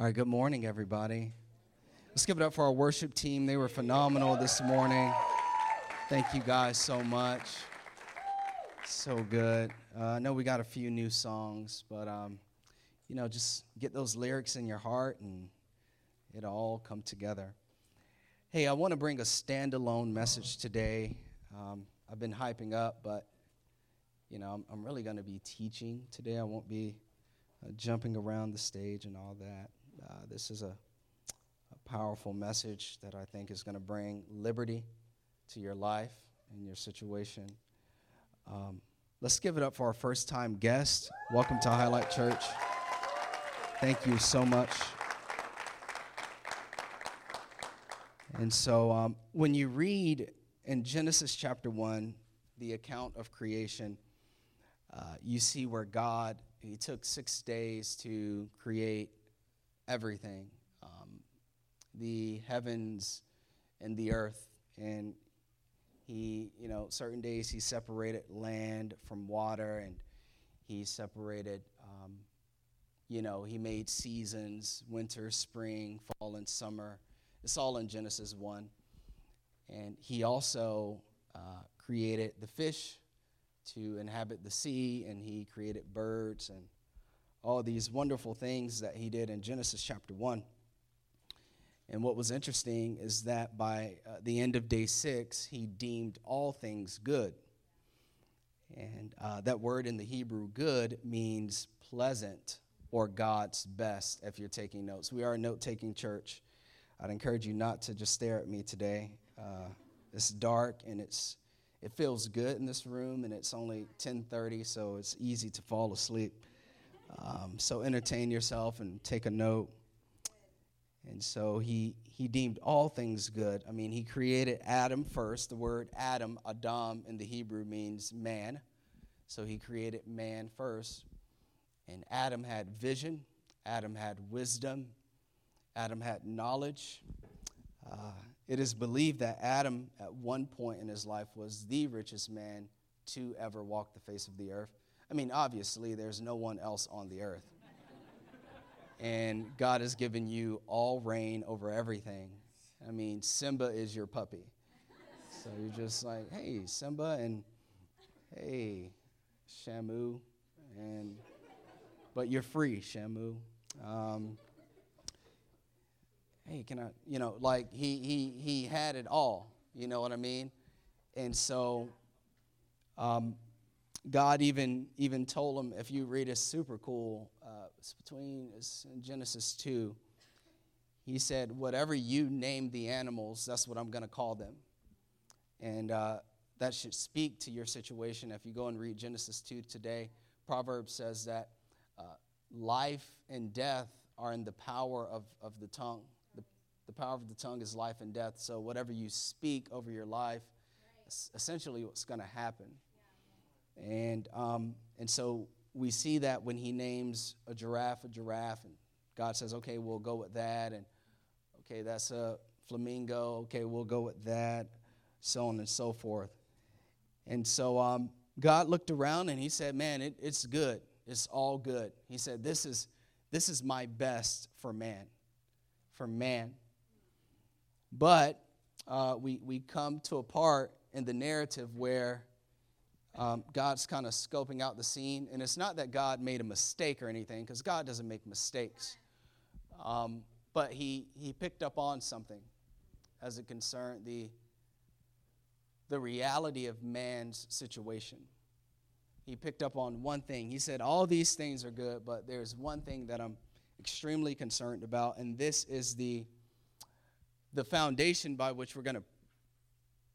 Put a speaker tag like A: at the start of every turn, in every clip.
A: All right, good morning, everybody. Let's give it up for our worship team. They were phenomenal this morning. Thank you guys so much. So good. Uh, I know we got a few new songs, but um, you know, just get those lyrics in your heart and it all come together. Hey, I want to bring a standalone message today. Um, I've been hyping up, but you know, I'm, I'm really going to be teaching today. I won't be uh, jumping around the stage and all that. Uh, this is a, a, powerful message that I think is going to bring liberty to your life and your situation. Um, let's give it up for our first time guest. Welcome to Highlight Church. Thank you so much. And so, um, when you read in Genesis chapter 1, the account of creation, uh, you see where God, He took six days to create everything um, the heavens and the earth. And he, you know, certain days he separated land from water and he separated, um, you know, he made seasons winter, spring, fall, and summer. It's all in Genesis 1. And he also uh, created the fish to inhabit the sea, and he created birds and all these wonderful things that he did in Genesis chapter 1. And what was interesting is that by uh, the end of day six, he deemed all things good. And uh, that word in the Hebrew, good, means pleasant or God's best, if you're taking notes. We are a note taking church. I'd encourage you not to just stare at me today. Uh, it's dark and it's it feels good in this room and it's only 10:30 so it's easy to fall asleep um, so entertain yourself and take a note. And so he, he deemed all things good. I mean, he created Adam first. The word Adam, Adam in the Hebrew means man. So he created man first. And Adam had vision, Adam had wisdom, Adam had knowledge. Uh, it is believed that Adam, at one point in his life, was the richest man to ever walk the face of the earth. I mean, obviously, there's no one else on the earth. and God has given you all reign over everything. I mean, Simba is your puppy. So you're just like, hey, Simba, and hey, Shamu, and but you're free, Shamu. Um, hey, can I, you know, like he he he had it all. You know what I mean? And so, um, God even even told him, if you read a super cool, uh, it's between it's Genesis 2, he said, whatever you name the animals, that's what I'm going to call them. And uh, that should speak to your situation. If you go and read Genesis 2 today, Proverbs says that uh, life and death are in the power of, of the tongue. The, the power of the tongue is life and death. So whatever you speak over your life, right. essentially what's going to happen. And, um, and so we see that when he names a giraffe a giraffe, and God says, okay, we'll go with that. And okay, that's a flamingo. Okay, we'll go with that. So on and so forth. And so um, God looked around and he said, man, it, it's good. It's all good. He said, this is, this is my best for man. For man. But uh, we, we come to a part in the narrative where um, God's kind of scoping out the scene. And it's not that God made a mistake or anything, because God doesn't make mistakes. Um, but he, he picked up on something as it concerned the, the reality of man's situation. He picked up on one thing. He said, All these things are good, but there's one thing that I'm extremely concerned about, and this is the, the foundation by which we're going to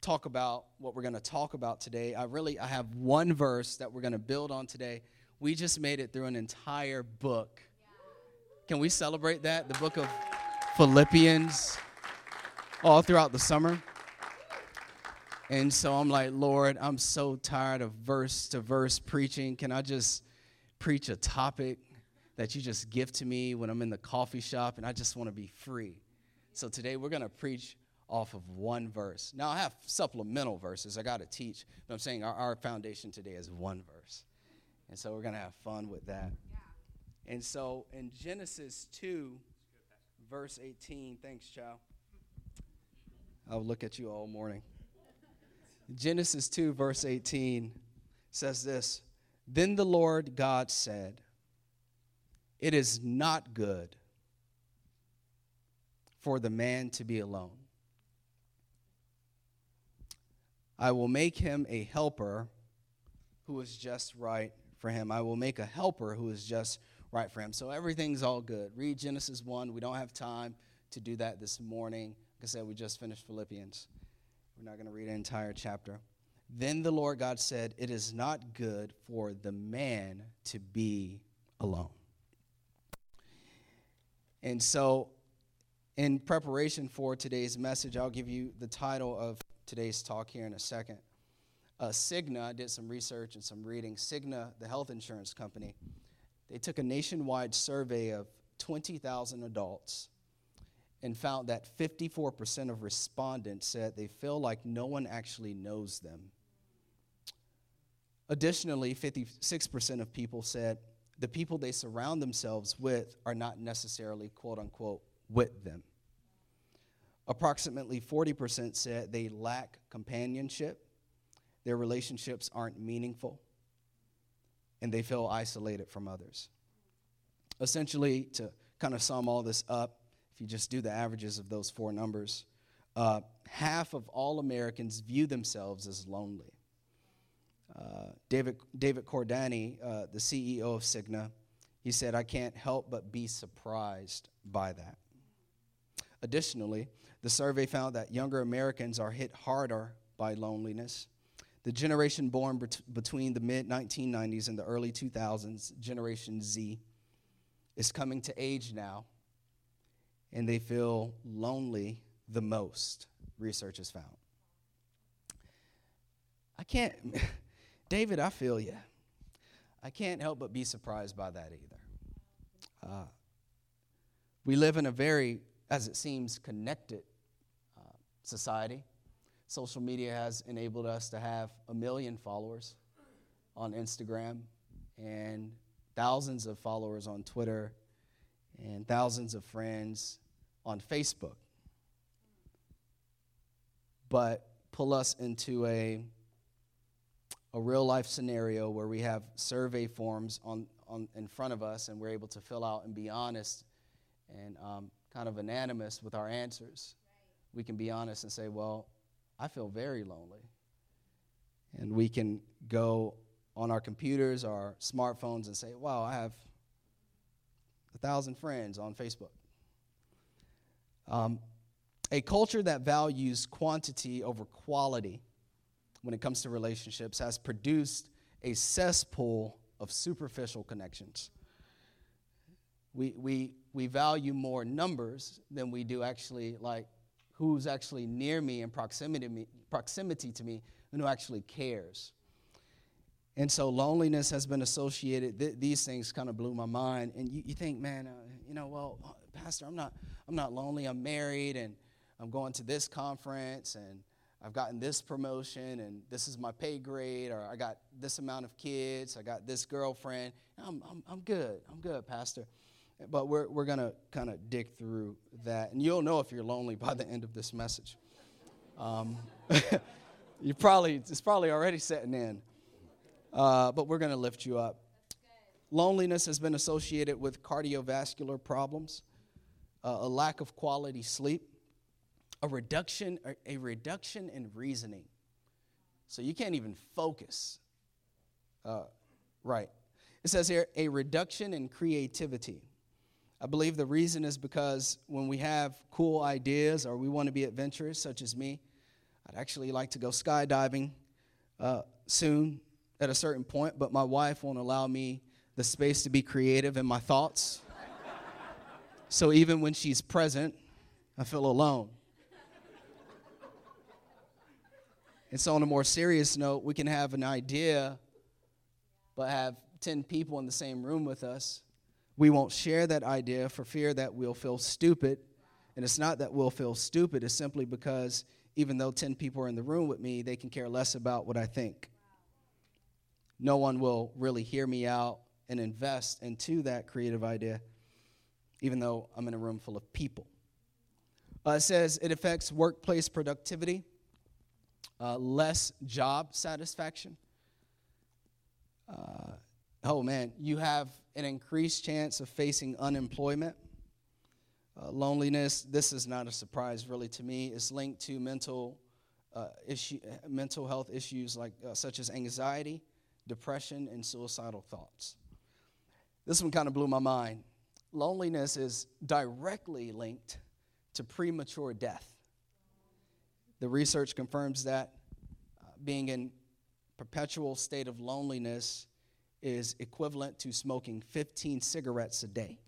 A: talk about what we're going to talk about today. I really I have one verse that we're going to build on today. We just made it through an entire book. Can we celebrate that? The book of Philippians all throughout the summer. And so I'm like, Lord, I'm so tired of verse to verse preaching. Can I just preach a topic that you just give to me when I'm in the coffee shop and I just want to be free? So today we're going to preach off of one verse. Now, I have supplemental verses I got to teach, but I'm saying our, our, foundation today is one verse. And so we're going to have fun with that. Yeah. And so in Genesis 2, verse 18. Thanks, Chow. I'll look at you all morning. Genesis 2, verse 18 says this Then the Lord God said, It is not good for the man to be alone. I will make him a helper who is just right for him. I will make a helper who is just right for him. So everything's all good. Read Genesis 1. We don't have time to do that this morning. Like I said, we just finished Philippians. We're not going to read an entire chapter. Then the Lord God said, It is not good for the man to be alone. And so, in preparation for today's message, I'll give you the title of today's talk here in a second. Uh, Cigna, did some research and some reading. Cigna, the health insurance company, they took a nationwide survey of 20,000 adults and found that 54% of respondents said they feel like no one actually knows them. Additionally, 56% of people said the people they surround themselves with are not necessarily, quote unquote, with them. Approximately 40% said they lack companionship, their relationships aren't meaningful, and they feel isolated from others. Essentially, to kind of sum all this up, if you just do the averages of those four numbers, uh, half of all Americans view themselves as lonely. Uh, David, David Cordani, uh, the CEO of Cigna, he said, I can't help but be surprised by that. Additionally, the survey found that younger Americans are hit harder by loneliness. The generation born bet- between the mid 1990s and the early 2000s, Generation Z, is coming to age now, and they feel lonely the most, research has found. I can't, David, I feel you. I can't help but be surprised by that either. Uh, we live in a very as it seems, connected uh, society. Social media has enabled us to have a million followers on Instagram and thousands of followers on Twitter and thousands of friends on Facebook. But pull us into a, a real life scenario where we have survey forms on, on, in front of us and we're able to fill out and be honest and um, kind of anonymous with our answers. We can be honest and say, well, I feel very lonely. And we can go on our computers, our smartphones, and say, wow, I have a thousand friends on Facebook. Um, a culture that values quantity over quality when it comes to relationships has produced a cesspool of superficial connections. We, we, we value more numbers than we do actually like who's actually near me and proximity to me, proximity to me and who actually cares. And so loneliness has been associated. Th- these things kind of blew my mind. And you, you think, man, uh, you know, well, Pastor, I'm not, I'm not lonely. I'm married, and I'm going to this conference, and I've gotten this promotion, and this is my pay grade, or I got this amount of kids, I got this girlfriend. I'm, I'm, I'm good. I'm good, Pastor. But we're, we're going to kind of dig through that. And you'll know if you're lonely by the end of this message. Um, you probably, it's probably already setting in. Uh, but we're going to lift you up. Loneliness has been associated with cardiovascular problems, uh, a lack of quality sleep, a reduction, a reduction in reasoning. So you can't even focus. Uh, right. It says here a reduction in creativity. I believe the reason is because when we have cool ideas or we want to be adventurous, such as me, I'd actually like to go skydiving uh, soon at a certain point, but my wife won't allow me the space to be creative in my thoughts. so even when she's present, I feel alone. And so, on a more serious note, we can have an idea, but have 10 people in the same room with us we won't share that idea for fear that we'll feel stupid. And it's not that we'll feel stupid, it's simply because even though 10 people are in the room with me, they can care less about what I think. No one will really hear me out and invest into that creative idea, even though I'm in a room full of people. Uh, it says it affects workplace productivity, uh, less job satisfaction. Uh, oh man, you have an increased chance of facing unemployment. Uh, loneliness, this is not a surprise really to me, is linked to mental, uh, issue, mental health issues like, uh, such as anxiety, depression, and suicidal thoughts. This one kind of blew my mind. Loneliness is directly linked to premature death. The research confirms that uh, being in perpetual state of loneliness is equivalent to smoking 15 cigarettes a day.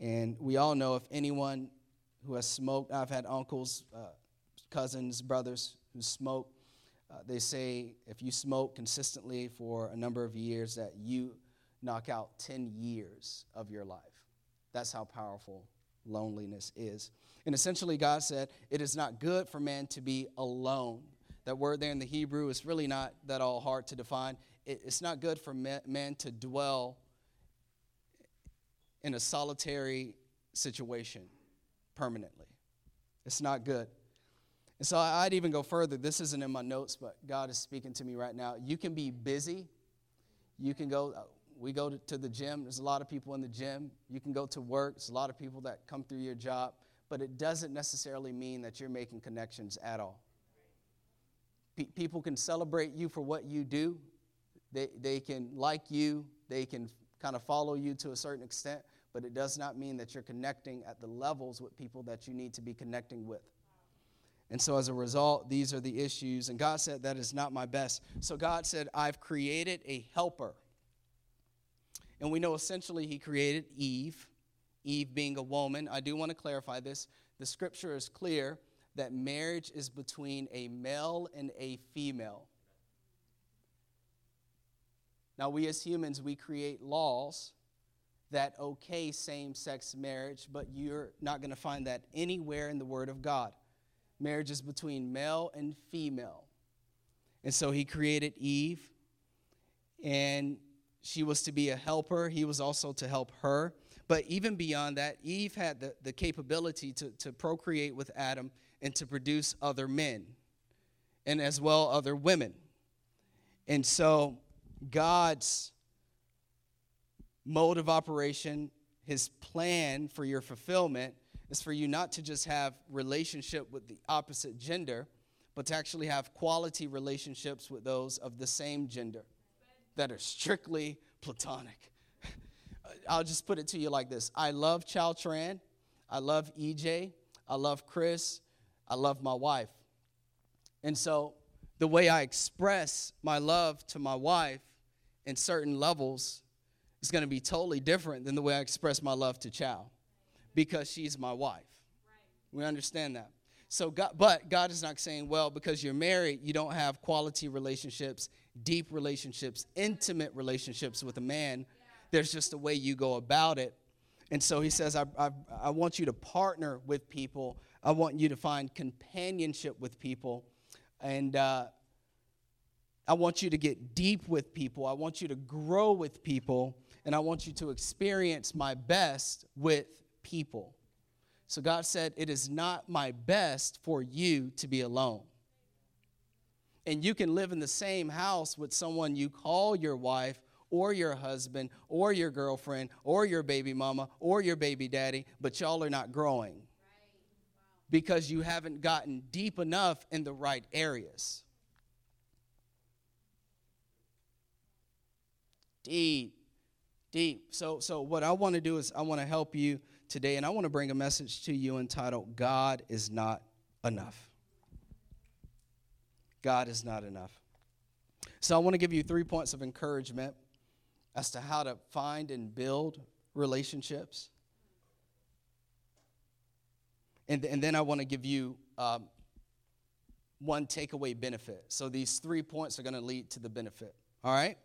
A: And we all know if anyone who has smoked, I've had uncles, uh, cousins, brothers who smoke. Uh, they say if you smoke consistently for a number of years, that you knock out 10 years of your life. That's how powerful loneliness is. And essentially, God said, It is not good for man to be alone. That word there in the Hebrew is really not that all hard to define. it's not good for man to dwell in a solitary situation permanently. It's not good. And so I'd even go further. This isn't in my notes, but God is speaking to me right now. You can be busy. You can go, uh, we go to, the gym. There's a lot of people in the gym. You can go to work. There's a lot of people that come through your job. But it doesn't necessarily mean that you're making connections at all. People can celebrate you for what you do. They, they can like you. They can kind of follow you to a certain extent but it does not mean that you're connecting at the levels with people that you need to be connecting with. And so, as a result, these are the issues. And God said, That is not my best. So, God said, I've created a helper. And we know essentially He created Eve, Eve being a woman. I do want to clarify this. The scripture is clear that marriage is between a male and a female. Now, we as humans, we create laws that okay same sex marriage, but you're not going to find that anywhere in the Word of God. Marriage is between male and female. And so he created Eve, and she was to be a helper. He was also to help her. But even beyond that, Eve had the, the capability to, to procreate with Adam and to produce other men, and as well other women. And so God's mode of operation, his plan for your fulfillment is for you not to just have relationship with the opposite gender, but to actually have quality relationships with those of the same gender that are strictly platonic. I'll just put it to you like this I love Chow Tran, I love EJ, I love Chris, I love my wife. And so the way I express my love to my wife in certain levels is going to be totally different than the way I express my love to Chow because she's my wife. We understand that. So God, but God is not saying, well, because you're married, you don't have quality relationships, deep relationships, intimate relationships with a man. There's just a way you go about it. And so he says, I, I, I want you to partner with people. I want you to find companionship with people. And uh, I want you to get deep with people. I want you to grow with people and I want you to experience my best with people. So God said, It is not my best for you to be alone. And you can live in the same house with someone you call your wife or your husband or your girlfriend or your baby mama or your baby daddy, but y'all are not growing because you haven't gotten deep enough in the right areas. Deep deep. So, so what I want to do is I want to help you today, and I want to bring a message to you entitled "God is not enough." God is not enough. So I want to give you three points of encouragement as to how to find and build relationships. And, and then I want to give you um, one takeaway benefit. So these three points are going to lead to the benefit. All right?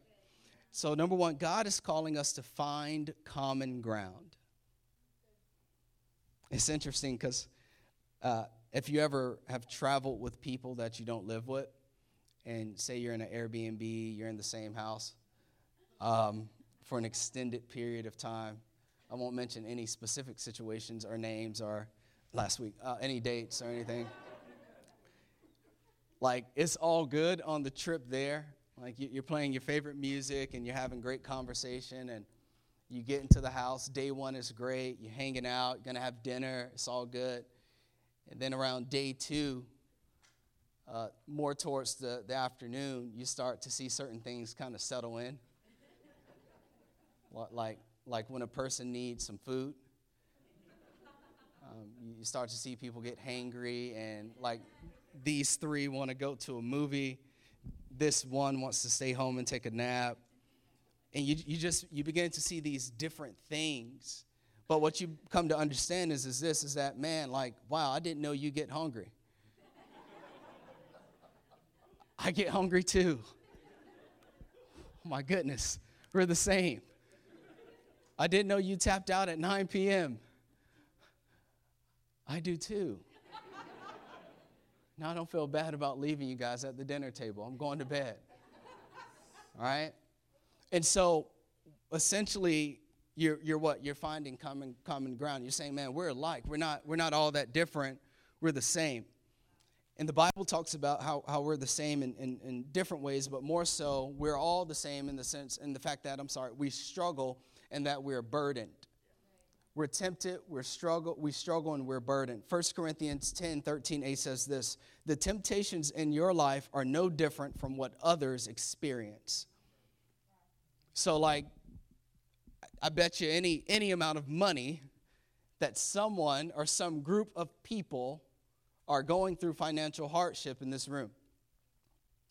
A: So, number one, God is calling us to find common ground. It's interesting because uh, if you ever have traveled with people that you don't live with, and say you're in an Airbnb, you're in the same house um, for an extended period of time. I won't mention any specific situations or names or last week, uh, any dates or anything. like, it's all good on the trip there. Like, you're playing your favorite music and you're having great conversation, and you get into the house. Day one is great. You're hanging out, you're gonna have dinner, it's all good. And then around day two, uh, more towards the, the afternoon, you start to see certain things kind of settle in. like, like when a person needs some food, um, you start to see people get hangry, and like these three want to go to a movie. This one wants to stay home and take a nap. And you, you just you begin to see these different things. But what you come to understand is, is this is that man, like, wow, I didn't know you get hungry. I get hungry too. Oh my goodness, we're the same. I didn't know you tapped out at 9 p.m. I do too. now I don't feel bad about leaving you guys at the dinner table. I'm going to bed. All right? And so essentially, you're, you're what? You're finding common, common ground. You're saying, man, we're alike. We're not, we're not all that different. We're the same. And the Bible talks about how, how we're the same in, in, in different ways, but more so, we're all the same in the sense, in the fact that, I'm sorry, we struggle and that we're burdened. We're tempted, we're struggle, we struggle, and we're burdened. 1 Corinthians 10 13 a says this The temptations in your life are no different from what others experience. So, like, I bet you any, any amount of money that someone or some group of people are going through financial hardship in this room,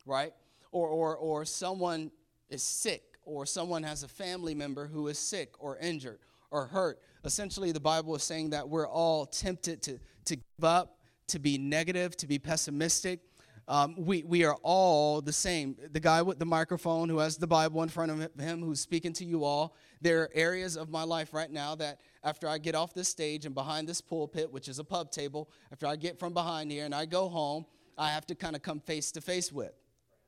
A: right? Or, or, or someone is sick, or someone has a family member who is sick or injured or hurt. Essentially, the Bible is saying that we're all tempted to, to give up, to be negative, to be pessimistic. Um, we, we are all the same. The guy with the microphone who has the Bible in front of him, who's speaking to you all, there are areas of my life right now that after I get off this stage and behind this pulpit, which is a pub table, after I get from behind here and I go home, I have to kind of come face to face with.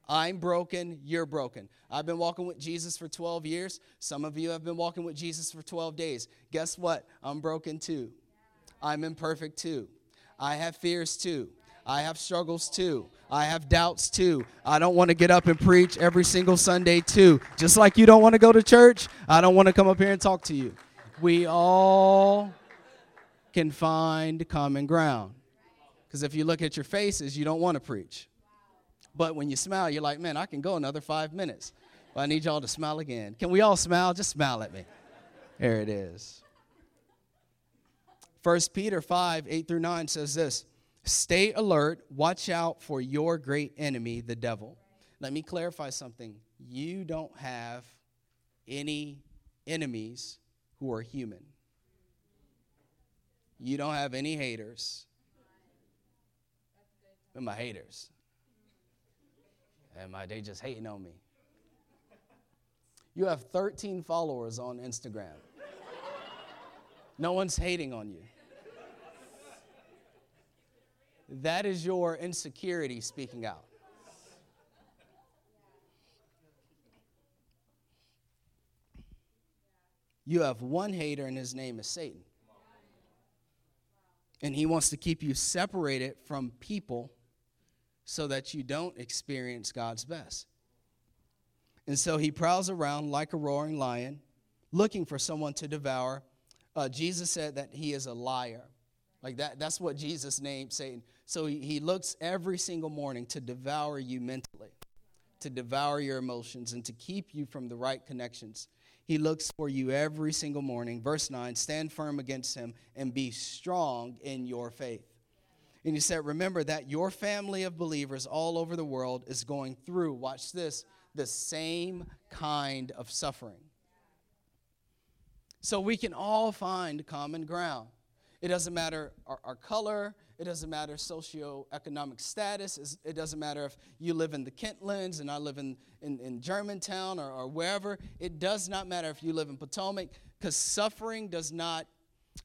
A: I'm broken, you're broken. I've been walking with Jesus for 12 years. Some of you have been walking with Jesus for 12 days. Guess what? I'm broken too. I'm imperfect too. I have fears too. I have struggles too. I have doubts too. I don't want to get up and preach every single Sunday too. Just like you don't want to go to church, I don't want to come up here and talk to you we all can find common ground. Because if you look at your faces, you don't want to preach. But when you smile, you're like, man, I can go another five minutes. But I need y'all to smile again. Can we all smile? Just smile at me. There it is. 1 Peter 5 8 through 9 says this Stay alert, watch out for your great enemy, the devil. Let me clarify something. You don't have any enemies who are human. You don't have any haters. And my haters. And my they just hating on me. You have 13 followers on Instagram. No one's hating on you. That is your insecurity speaking out. You have one hater, and his name is Satan. And he wants to keep you separated from people so that you don't experience God's best. And so he prowls around like a roaring lion, looking for someone to devour. Uh, Jesus said that he is a liar. Like that, that's what Jesus named Satan. So he, he looks every single morning to devour you mentally, to devour your emotions, and to keep you from the right connections he looks for you every single morning. Verse 9 stand firm against him and be strong in your faith. And he said, Remember that your family of believers all over the world is going through, watch this, the same kind of suffering. So we can all find common ground. It doesn't matter our, our color, it doesn't matter socioeconomic status. It doesn't matter if you live in the Kentlands and I live in, in, in Germantown or, or wherever. It does not matter if you live in Potomac because suffering does not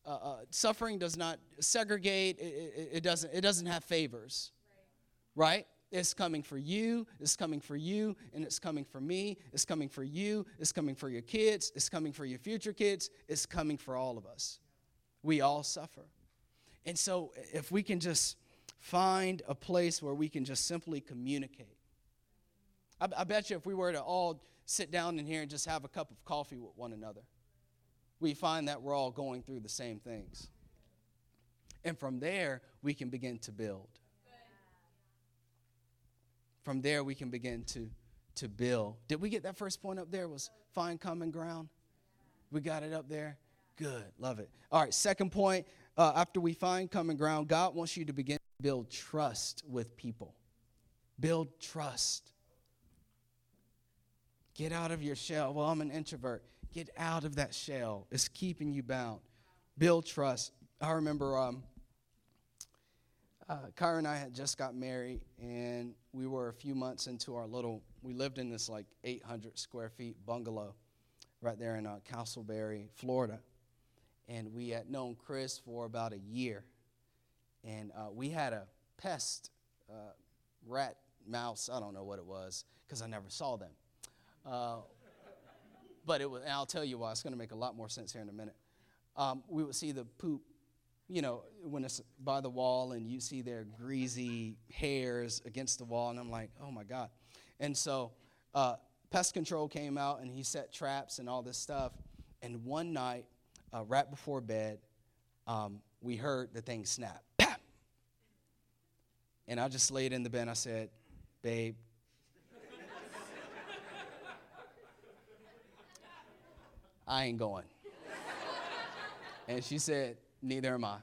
A: uh, uh, suffering does not segregate. It, it, it, doesn't it doesn't have favors, right? right? It's coming for you, it's coming for you, and it's coming for me, it's coming for you, it's coming for your kids, it's coming for your future kids, it's coming for all of us. We all suffer. And so, if we can just find a place where we can just simply communicate, I, I bet you if we were to all sit down in here and just have a cup of coffee with one another, we find that we're all going through the same things. And from there, we can begin to build. From there, we can begin to, to build. Did we get that first point up there? Was find common ground? We got it up there? Good. Love it. All right, second point. Uh, after we find common ground, God wants you to begin to build trust with people. Build trust. Get out of your shell. Well, I'm an introvert. Get out of that shell. It's keeping you bound. Build trust. I remember um, uh, Kyra and I had just got married, and we were a few months into our little. We lived in this like 800 square feet bungalow, right there in uh, Casselberry, Florida, and we had known Chris for about a year, and uh, we had a pest, uh, rat, mouse. I don't know what it was because I never saw them. But it was, and I'll tell you why. It's going to make a lot more sense here in a minute. Um, we would see the poop you know, when it's by the wall and you see their greasy hairs against the wall, and I'm like, oh my God. And so uh, pest control came out and he set traps and all this stuff. And one night, uh, right before bed, um, we heard the thing snap. And I just laid in the bed. I said, babe, I ain't going. And she said, neither am I.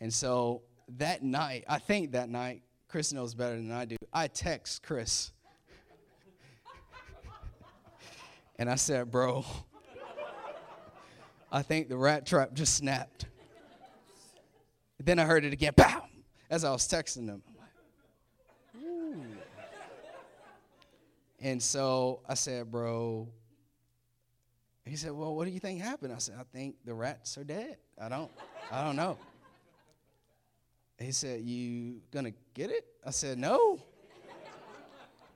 A: And so that night, I think that night, Chris knows better than I do. I text Chris. and I said, Bro, I think the rat trap just snapped. Then I heard it again, pow, as I was texting him. And so I said, Bro, he said, Well, what do you think happened? I said, I think the rats are dead. I don't, I don't know. He said, You gonna get it? I said, No.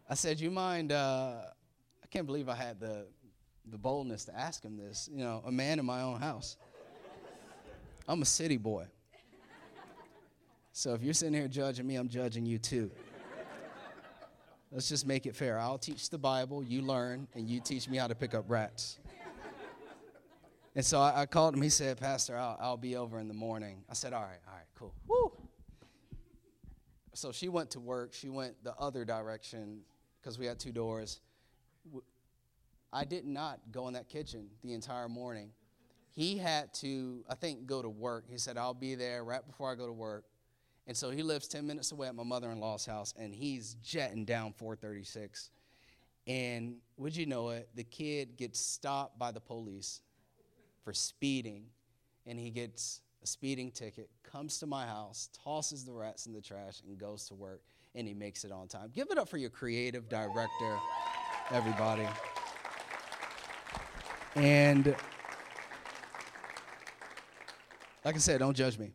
A: I said, You mind? Uh, I can't believe I had the, the boldness to ask him this. You know, a man in my own house. I'm a city boy. So if you're sitting here judging me, I'm judging you too. Let's just make it fair. I'll teach the Bible, you learn, and you teach me how to pick up rats. And so I, I called him. He said, Pastor, I'll, I'll, be over in the morning. I said, All right, all right, cool. Woo! So she went to work. She went the other direction because we had two doors. I did not go in that kitchen the entire morning. He had to, I think, go to work. He said, I'll be there right before I go to work. And so he lives 10 minutes away at my mother in law's house, and he's jetting down 436. And would you know it, the kid gets stopped by the police for speeding, and he gets a speeding ticket, comes to my house, tosses the rats in the trash, and goes to work, and he makes it on time. Give it up for your creative director, everybody. And like I said, don't judge me.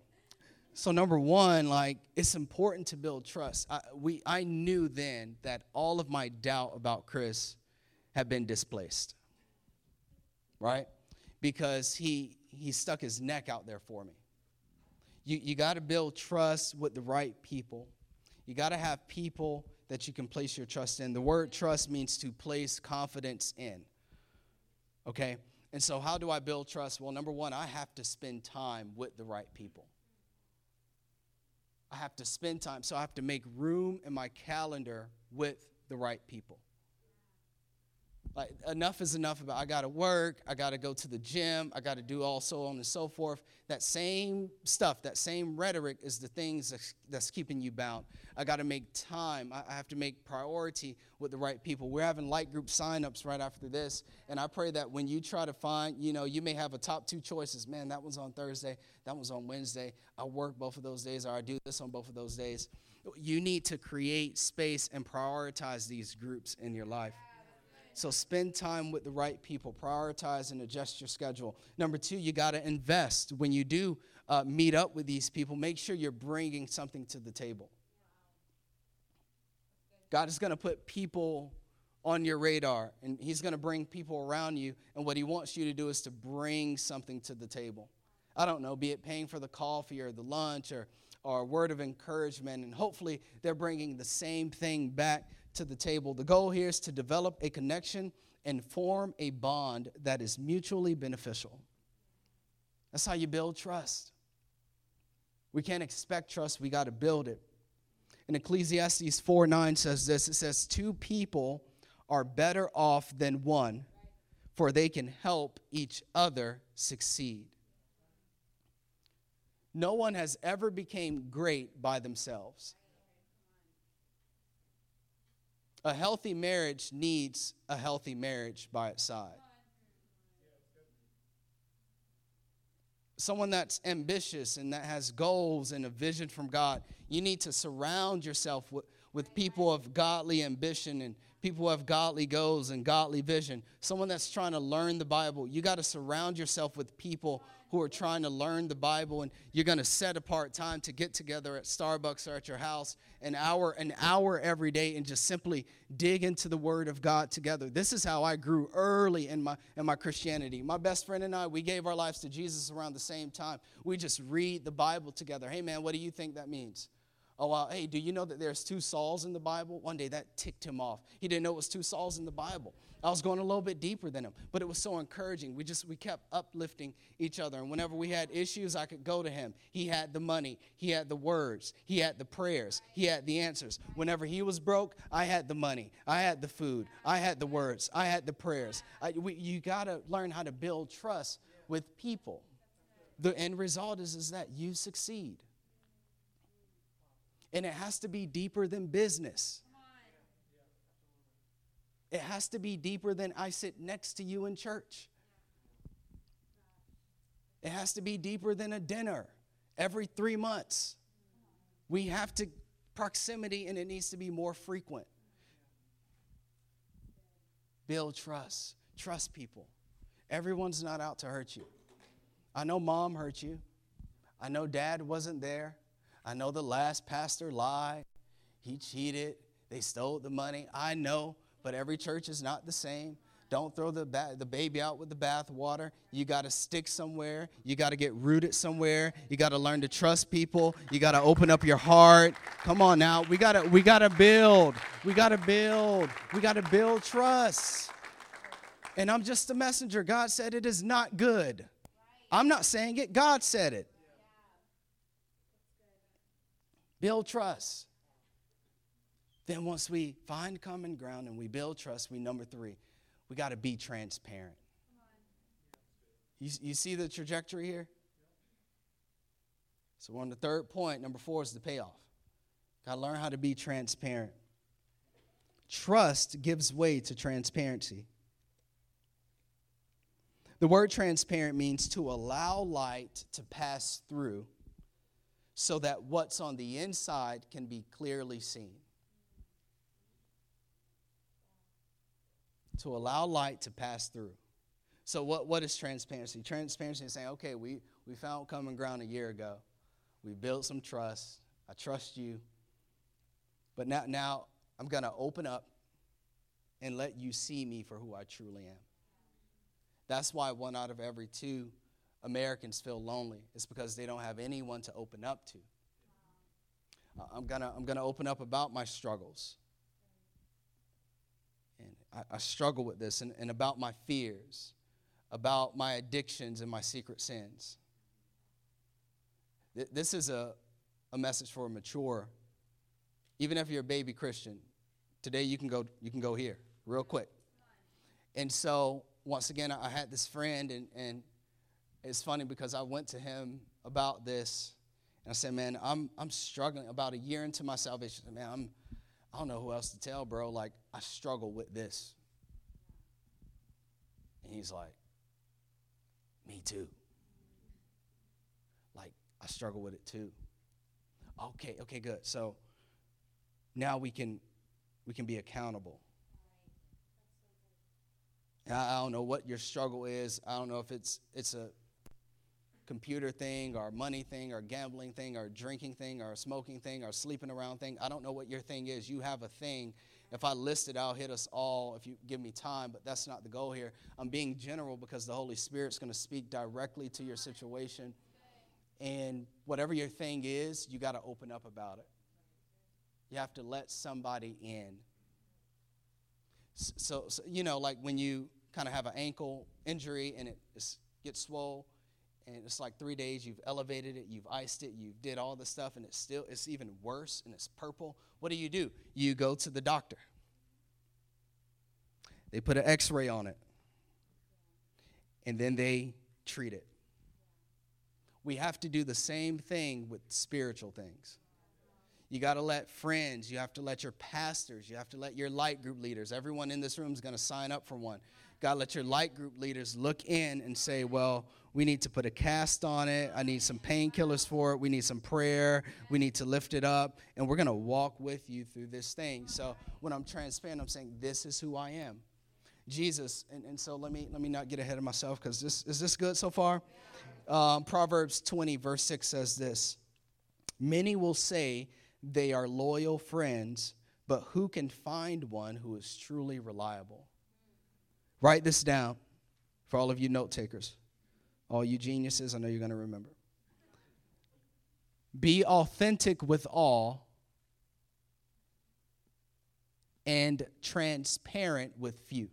A: So number one, like it's important to build trust. I, we, I knew then that all of my doubt about Chris had been displaced, right? Because he he stuck his neck out there for me. You, you got to build trust with the right people. You got to have people that you can place your trust in. The word trust means to place confidence in. Okay? And so, how do I build trust? Well, number one, I have to spend time with the right people. I have to spend time. So, I have to make room in my calendar with the right people. Like enough is enough about I got to work, I got to go to the gym, I got to do all so on and so forth. That same stuff, that same rhetoric is the things that's, that's keeping you bound. I got to make time. I, I have to make priority with the right people. We're having light group signups right after this, and I pray that when you try to find, you know, you may have a top two choices. Man, that one's on Thursday, that one's on Wednesday. I work both of those days, or I do this on both of those days. You need to create space and prioritize these groups in your life. So spend time with the right people, prioritize and adjust your schedule. Number two, you got to invest. When you do uh, meet up with these people, make sure you're bringing something to the table. God is going to put people on your radar and He's going to bring people around you. And what He wants you to do is to bring something to the table. I don't know, be it paying for the coffee or the lunch or, or a word of encouragement. And hopefully they're bringing the same thing back to the table. The goal here is to develop a connection and form a bond that is mutually beneficial. That's how you build trust. We can't expect trust, we got to build it. And Ecclesiastes 4 9 says this it says, Two people are better off than one, for they can help each other succeed. No one has ever became great by themselves. A healthy marriage needs a healthy marriage by its side. Someone that's ambitious and that has goals and a vision from God, you need to surround yourself with, with people of godly ambition and people who have godly goals and godly vision. Someone that's trying to learn the Bible, you got to surround yourself with people who are trying to learn the Bible, and you're going to set apart time to get together at Starbucks or at your house an hour, an hour every day, and just simply dig into the Word of God together. This is how I grew early in my in my Christianity. My best friend and I, we gave our lives to Jesus around the same time. We just read the Bible together. Hey man, what do you think that means? Oh, uh, hey, do you know that there's two Sauls in the Bible? One day that ticked him off. He didn't know it was two Sauls in the Bible. I was going a little bit deeper than him, but it was so encouraging. We just we kept uplifting each other, and whenever we had issues, I could go to him. He had the money, he had the words, he had the prayers, he had the answers. Whenever he was broke, I had the money, I had the food, I had the words, I had the prayers. I, we, you got to learn how to build trust with people. The end result is, is that you succeed. And it has to be deeper than business. It has to be deeper than I sit next to you in church. It has to be deeper than a dinner every three months. We have to, proximity, and it needs to be more frequent. Build trust. Trust people. Everyone's not out to hurt you. I know mom hurt you. I know dad wasn't there. I know the last pastor lied. He cheated. They stole the money. I know but every church is not the same. Don't throw the, ba- the baby out with the bathwater. You got to stick somewhere. You got to get rooted somewhere. You got to learn to trust people. You got to open up your heart. Come on now. We got to we got to build. We got to build. We got to build trust. And I'm just a messenger. God said it is not good. I'm not saying it. God said it. Build trust. Then, once we find common ground and we build trust, we number three, we got to be transparent. You, you see the trajectory here? So, on the third point. Number four is the payoff. Got to learn how to be transparent. Trust gives way to transparency. The word transparent means to allow light to pass through so that what's on the inside can be clearly seen. to allow light to pass through. So, what, what is transparency? Transparency is saying, okay, we, we found common ground a year ago. We built some trust. I trust you. But now, now I'm going to open up and let you see me for who I truly am. That's why one out of every two Americans feel lonely. It's because they don't have anyone to open up to. Uh, I'm going to I'm to open up about my struggles. I, I struggle with this and, and about my fears, about my addictions and my secret sins. Th- this is a, a message for a mature, even if you're a baby Christian. Today you can go, you can go here real quick. And so, once again, I had this friend, and, and it's funny because I went to him about this, and I said, Man, I'm, I'm struggling. About a year into my salvation, man, I'm, I don't know who else to tell, bro. Like, I struggle with this. And he's like, Me too. Like, I struggle with it too. Okay, okay, good. So now we can we can be accountable. I don't know what your struggle is. I don't know if it's it's a computer thing or money thing or gambling thing or drinking thing or smoking thing or sleeping around thing. I don't know what your thing is. You have a thing. If I list it, I'll hit us all if you give me time, but that's not the goal here. I'm being general because the Holy Spirit's going to speak directly to your situation. And whatever your thing is, you got to open up about it. You have to let somebody in. So, so you know, like when you kind of have an ankle injury and it gets swole, and it's like three days you've elevated it you've iced it You've did all the stuff and it's still it's even worse and it's purple. What do you do? You go to the doctor. They put an x-ray on it and then they treat it. We have to do the same thing with spiritual things. You got to let friends you have to let your pastors you have to let your light group leaders everyone in this room is going to sign up for one to let your light group leaders look in and say well we need to put a cast on it. I need some painkillers for it. We need some prayer. We need to lift it up. And we're going to walk with you through this thing. So when I'm transparent, I'm saying, this is who I am. Jesus, and, and so let me let me not get ahead of myself because this is this good so far? Um, Proverbs 20, verse 6 says this Many will say they are loyal friends, but who can find one who is truly reliable? Write this down for all of you note takers. All you geniuses, I know you're going to remember. Be authentic with all and transparent with few.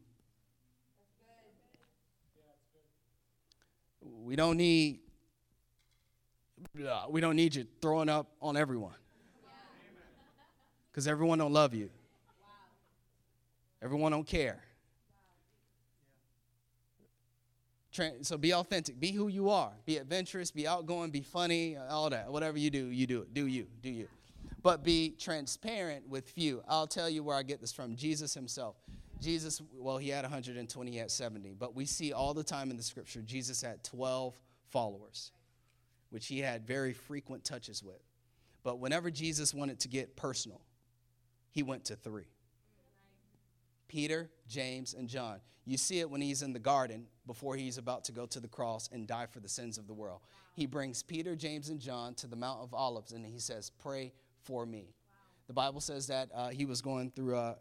A: We don't need we don't need you throwing up on everyone. Cuz everyone don't love you. Everyone don't care. So be authentic. Be who you are. Be adventurous be outgoing be funny all that. Whatever you do you do it. Do you do you. But be transparent with few. I'll tell you where i get this from. Jesus himself. Jesus well he had 120 he had 70 but we see all the time in the scripture jesus had 12 followers which he had very frequent touches with. But whenever jesus wanted to get personal he went to three Peter, James, and John. You see it when he's in the garden before he's about to go to the cross and die for the sins of the world. He brings Peter, James, and John to the Mount of Olives and he says, Pray for me. The Bible says that uh, he was going through a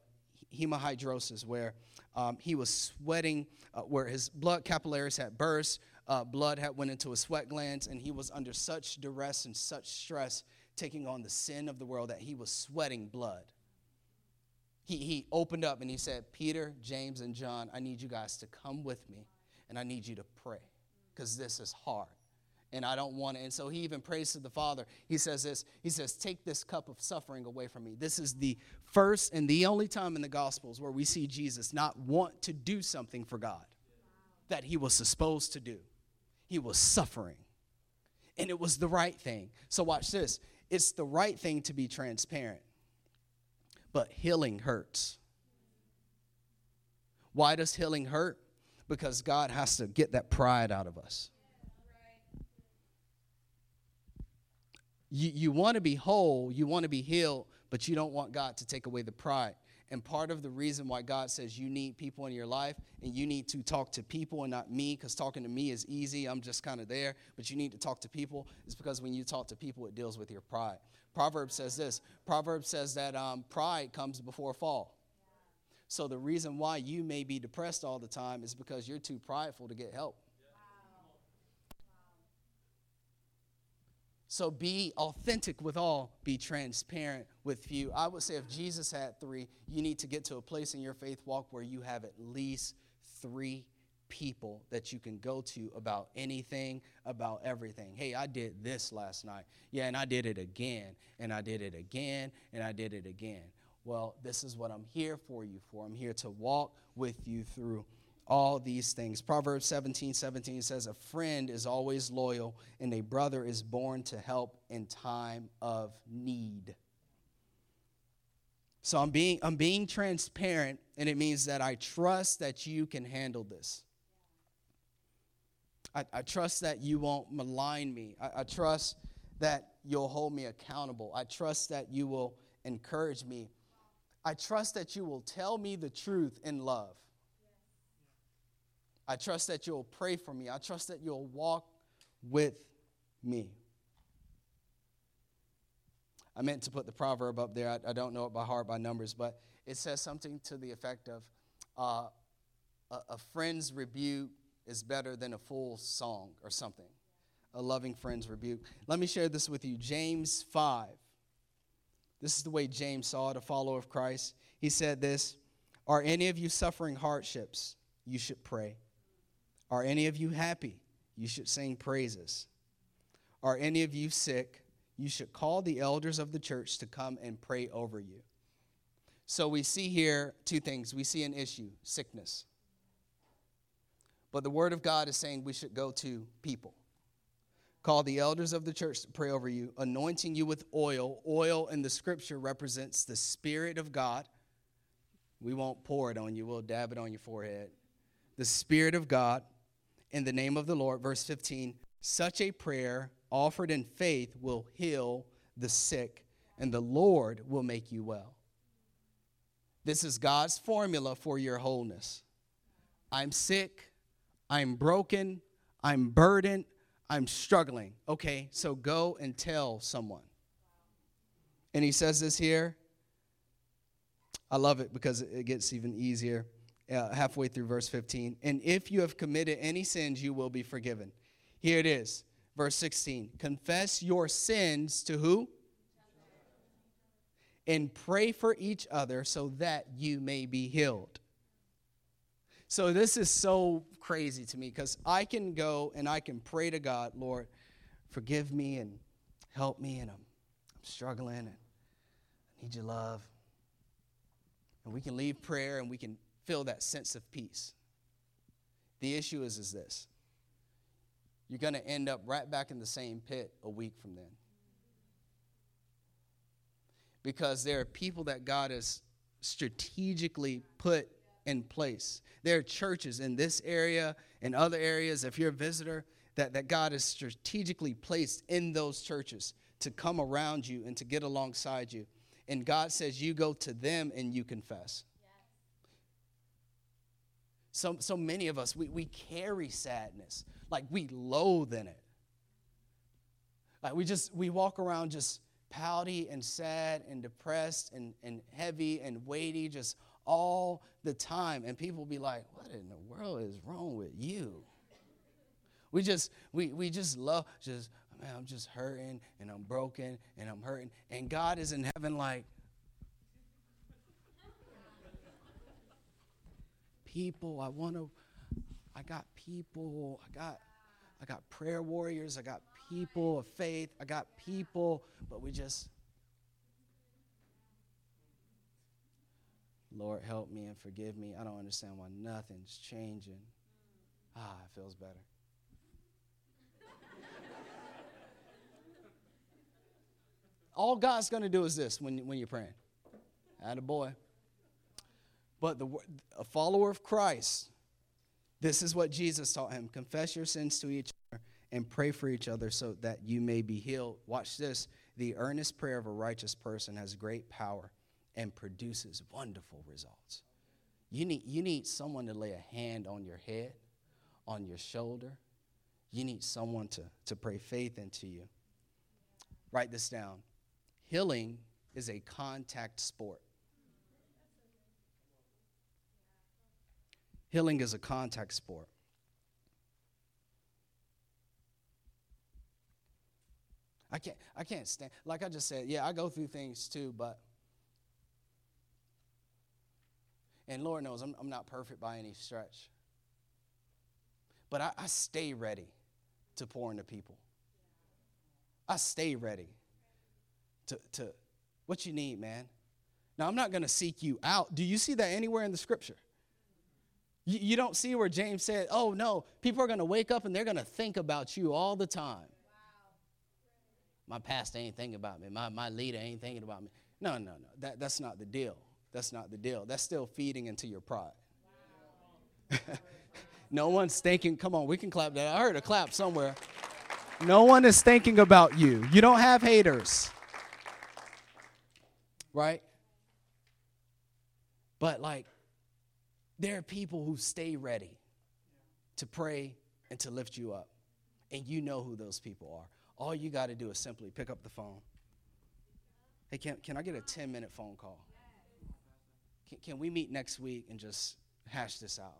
A: hemohidrosis where um, he was sweating, uh, where his blood capillaries had burst, uh, blood had went into his sweat glands, and he was under such duress and such stress taking on the sin of the world that he was sweating blood he, he opened up and he said, Peter, James, and John, I need you guys to come with me and I need you to pray because this is hard and I don't want it. And so he even prays to the Father. He says this He says, Take this cup of suffering away from me. This is the first and the only time in the Gospels where we see Jesus not want to do something for God that he was supposed to do. He was suffering. And it was the right thing. So watch this. It's the right thing to be transparent but healing hurts. Why does healing hurt? Because God has to get that pride out of us. You, you want to be whole, you want to be healed, but you don't want God to take away the pride. And part of the reason why God says you need people in your life and you need to talk to people and not me, because talking to me is easy, I'm just kind of there, but you need to talk to people, is because when you talk to people, it deals with your pride. Proverbs says this Proverbs says that um, pride comes before fall. So the reason why you may be depressed all the time is because you're too prideful to get help. So be authentic with all, be transparent with few. I would say if Jesus had three, you need to get to a place in your faith walk where you have at least three people that you can go to about anything, about everything. Hey, I did this last night. Yeah, and I did it again, and I did it again, and I did it again. Well, this is what I'm here for you for. I'm here to walk with you through all these things. Proverbs 17 17 says, A friend is always loyal, and a brother is born to help in time of need. So I'm being, I'm being transparent, and it means that I trust that you can handle this. I, I trust that you won't malign me. I, I trust that you'll hold me accountable. I trust that you will encourage me. I trust that you will tell me the truth in love. I trust that you'll pray for me. I trust that you'll walk with me. I meant to put the proverb up there. I, I, don't know it by heart, by numbers, but it says something to the effect of uh, a, a friend's rebuke is better than a full song or something. A loving friend's rebuke. Let me share this with you. James 5. This is the way James saw it, a follower of Christ. He said this Are any of you suffering hardships? You should pray. Are any of you happy? You should sing praises. Are any of you sick? you should call the elders of the church to come and pray over you. So we see here two things. We see an issue, sickness. But the word of God is saying we should go to people. Call the elders of the church to pray over you, anointing you with oil. Oil in the scripture represents the Spirit of God. We won't pour it on you, we'll dab it on your forehead. The Spirit of God in the name of the Lord. Verse 15 such a prayer offered in faith will heal the sick, and the Lord will make you well. This is God's formula for your wholeness. I'm sick, I'm broken, I'm burdened, I'm struggling. Okay, so go and tell someone. And he says this here. I love it because it gets even easier uh, halfway through verse 15. And if you have committed any sins, you will be forgiven. Here it is Verse 16 Confess your sins to who? And pray for each other so that you may be healed. So, this is so crazy to me because I can go and I can pray to God, Lord, forgive me and help me, and I'm, I'm struggling and I need your love. And we can leave prayer and we can feel that sense of peace. The issue is, is this you're going to end up right back in the same pit a week from then. Because there are people that God has strategically put in place. There are churches in this area and other areas, if you're a visitor, that, that God has strategically placed in those churches to come around you and to get alongside you. And God says, You go to them and you confess. So, so many of us, we, we carry sadness like we loathe in it. Like we just, we walk around just pouty and sad and depressed and, and heavy and weighty just all the time. And people be like, what in the world is wrong with you? We just, we, we just love, just, man, I'm just hurting and I'm broken and I'm hurting. And God is in heaven like, people, I want to I got people, I got I got prayer warriors, I got people of faith, I got people, but we just Lord, help me and forgive me. I don't understand why nothing's changing. Ah, it feels better. All God's going to do is this when, when you're praying. Add a boy. But the, a follower of Christ this is what Jesus taught him confess your sins to each other and pray for each other so that you may be healed. Watch this. The earnest prayer of a righteous person has great power and produces wonderful results. You need, you need someone to lay a hand on your head, on your shoulder. You need someone to, to pray faith into you. Write this down. Healing is a contact sport. Healing is a contact sport. I can't, I can't stand, like I just said, yeah, I go through things too, but, and Lord knows I'm, I'm not perfect by any stretch. But I, I stay ready to pour into people. I stay ready to, to what you need, man. Now, I'm not going to seek you out. Do you see that anywhere in the scripture? You, you don't see where James said, oh no, people are going to wake up and they're going to think about you all the time. Wow. My pastor ain't thinking about me. My, my leader ain't thinking about me. No, no, no. That, that's not the deal. That's not the deal. That's still feeding into your pride. No one's thinking, come on, we can clap that. I heard a clap somewhere. No one is thinking about you. You don't have haters. Right? But like, there are people who stay ready to pray and to lift you up. and you know who those people are. All you got to do is simply pick up the phone. Hey, can, can I get a 10 minute phone call? Can, can we meet next week and just hash this out?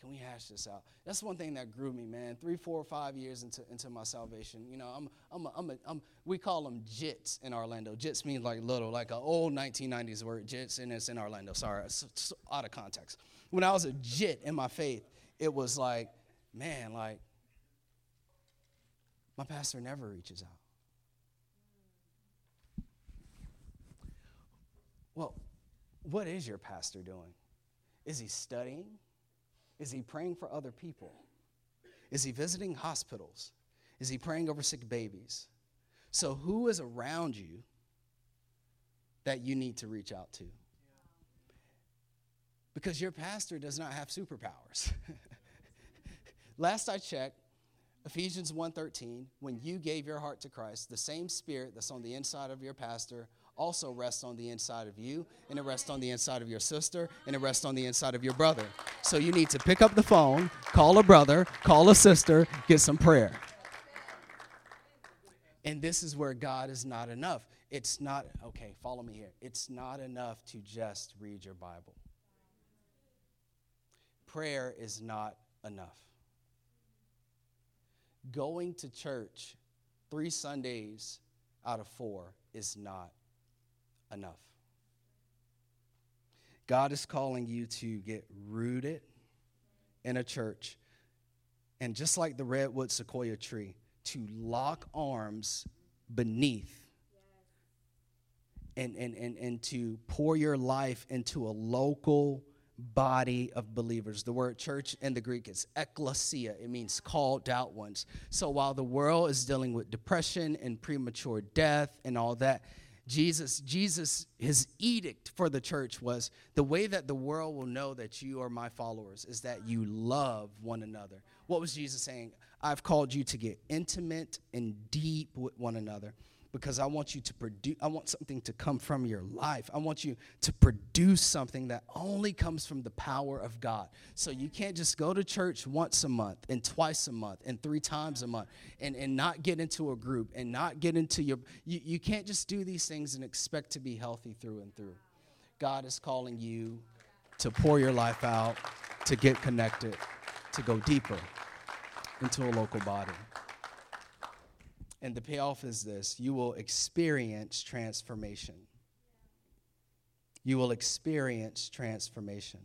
A: Can we hash this out? That's one thing that grew me, man. Three, four, five years into, into my salvation. You know, I'm, I'm, a, I'm, a, I'm, we call them jits in Orlando. Jits means like little, like an old 1990s word, jits, and it's in Orlando. Sorry, it's, it's out of context. When I was a jit in my faith, it was like, man, like, my pastor never reaches out. Well, what is your pastor doing? Is he studying? Is he praying for other people? Is he visiting hospitals? Is he praying over sick babies? So, who is around you that you need to reach out to? Because your pastor does not have superpowers. Last I checked, Ephesians 1:13, when you gave your heart to Christ, the same spirit that's on the inside of your pastor also rests on the inside of you, and it rests on the inside of your sister, and it rests on the inside of your brother. So you need to pick up the phone, call a brother, call a sister, get some prayer. And this is where God is not enough. It's not, okay, follow me here. It's not enough to just read your Bible. Prayer is not enough. Going to church three Sundays out of four is not enough. God is calling you to get rooted in a church. And just like the redwood sequoia tree, to lock arms beneath and, and, and, and to pour your life into a local body of believers. The word church in the Greek is ekklesia, it means called out ones. So while the world is dealing with depression and premature death and all that, Jesus, Jesus, his edict for the church was the way that the world will know that you are my followers is that you love one another. What was Jesus saying? I've called you to get intimate and deep with one another because I want you to produce, I want something to come from your life. I want you to produce something that only comes from the power of God. So you can't just go to church once a month and twice a month and three times a month and, and not get into a group and not get into your, you, you can't just do these things and expect to be healthy through and through. God is calling you to pour your life out, to get connected, to go deeper into a local body. And the payoff is this you will experience transformation. You will experience transformation.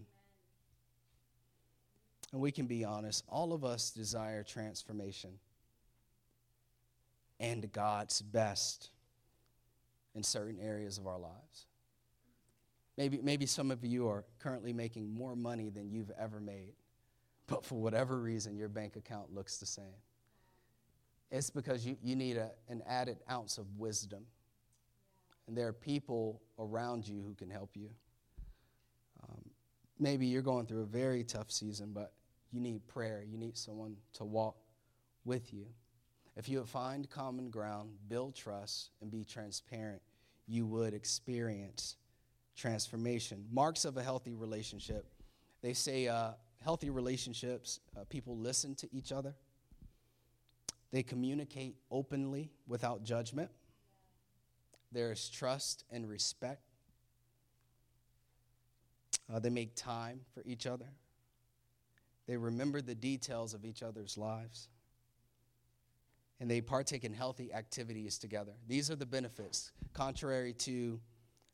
A: And we can be honest, all of us desire transformation and God's best in certain areas of our lives. Maybe, maybe some of you are currently making more money than you've ever made, but for whatever reason, your bank account looks the same. It's because you, you need a, an added ounce of wisdom. And there are people around you who can help you. Um, maybe you're going through a very tough season, but you need prayer. You need someone to walk with you. If you would find common ground, build trust, and be transparent, you would experience transformation. Marks of a healthy relationship. They say uh, healthy relationships, uh, people listen to each other they communicate openly without judgment. There is trust and respect. Uh, they make time for each other. They remember the details of each other's lives. And they partake in healthy activities together. These are the benefits, contrary to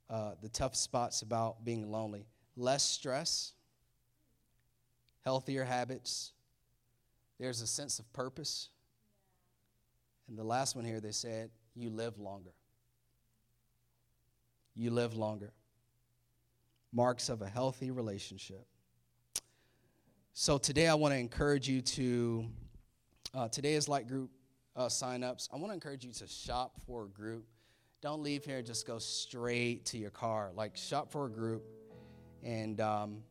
A: uh, the tough spots about being lonely. Less stress, healthier habits, there's a sense of purpose and the last one here, they said, You live longer. You live longer. Marks of a healthy relationship. So today I want to encourage you to, uh, today is like group uh, sign-ups. I want to encourage you to shop for a group. Don't leave here just go straight to your car. Like shop for a group. And um,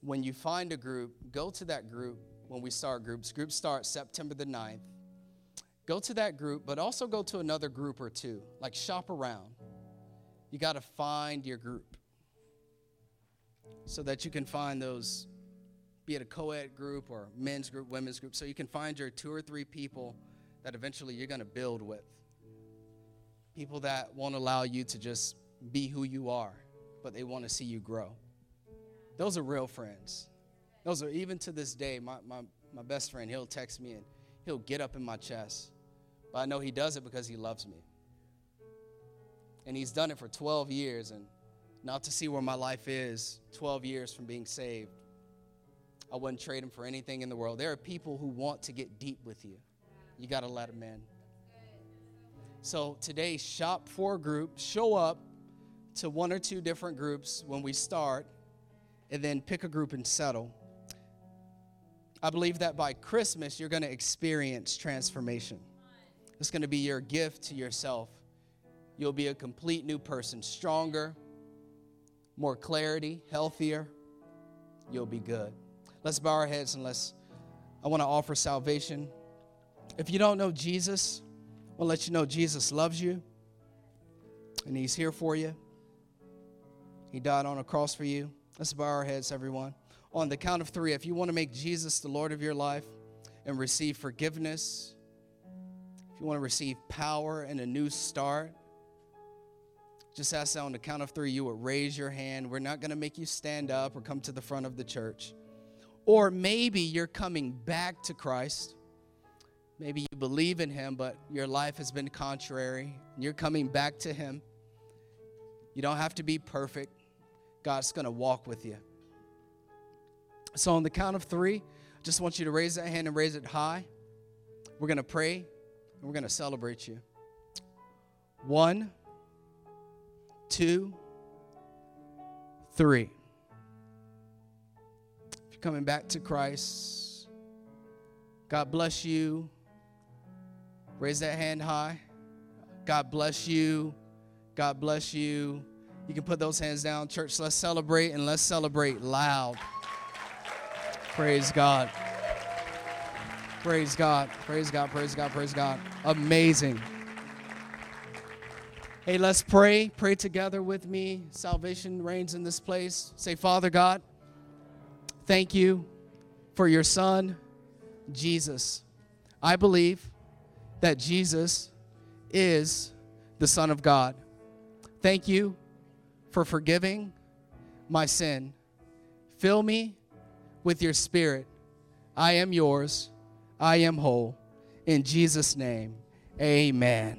A: when you find a group, go to that group when we start groups. Groups start September the 9th. Go to that group, but also go to another group or two. Like shop around. You got to find your group so that you can find those be it a co ed group or men's group, women's group, so you can find your two or three people that eventually you're going to build with. People that won't allow you to just be who you are, but they want to see you grow. Those are real friends. Those are, even to this day, my, my, my best friend, he'll text me and he'll get up in my chest. But I know he does it because he loves me. And he's done it for 12 years. And not to see where my life is 12 years from being saved, I wouldn't trade him for anything in the world. There are people who want to get deep with you. You got to let them in. So today, shop for a group, show up to one or two different groups when we start, and then pick a group and settle. I believe that by Christmas, you're going to experience transformation. It's going to be your gift to yourself. You'll be a complete new person, stronger, more clarity, healthier. You'll be good. Let's bow our heads and let's. I want to offer salvation. If you don't know Jesus, I want to let you know Jesus loves you and He's here for you. He died on a cross for you. Let's bow our heads, everyone. On the count of three, if you want to make Jesus the Lord of your life and receive forgiveness, if you want to receive power and a new start, just ask that on the count of three, you would raise your hand. We're not going to make you stand up or come to the front of the church. Or maybe you're coming back to Christ. Maybe you believe in Him, but your life has been contrary. And you're coming back to Him. You don't have to be perfect. God's going to walk with you. So, on the count of three, I just want you to raise that hand and raise it high. We're going to pray we're going to celebrate you. One, two, three. If you're coming back to Christ, God bless you. Raise that hand high. God bless you. God bless you. You can put those hands down. Church, let's celebrate and let's celebrate loud. Praise God. Praise God. Praise God. Praise God. Praise God. Amazing. Hey, let's pray. Pray together with me. Salvation reigns in this place. Say, Father God, thank you for your Son, Jesus. I believe that Jesus is the Son of God. Thank you for forgiving my sin. Fill me with your spirit. I am yours. I am whole. In Jesus' name, amen.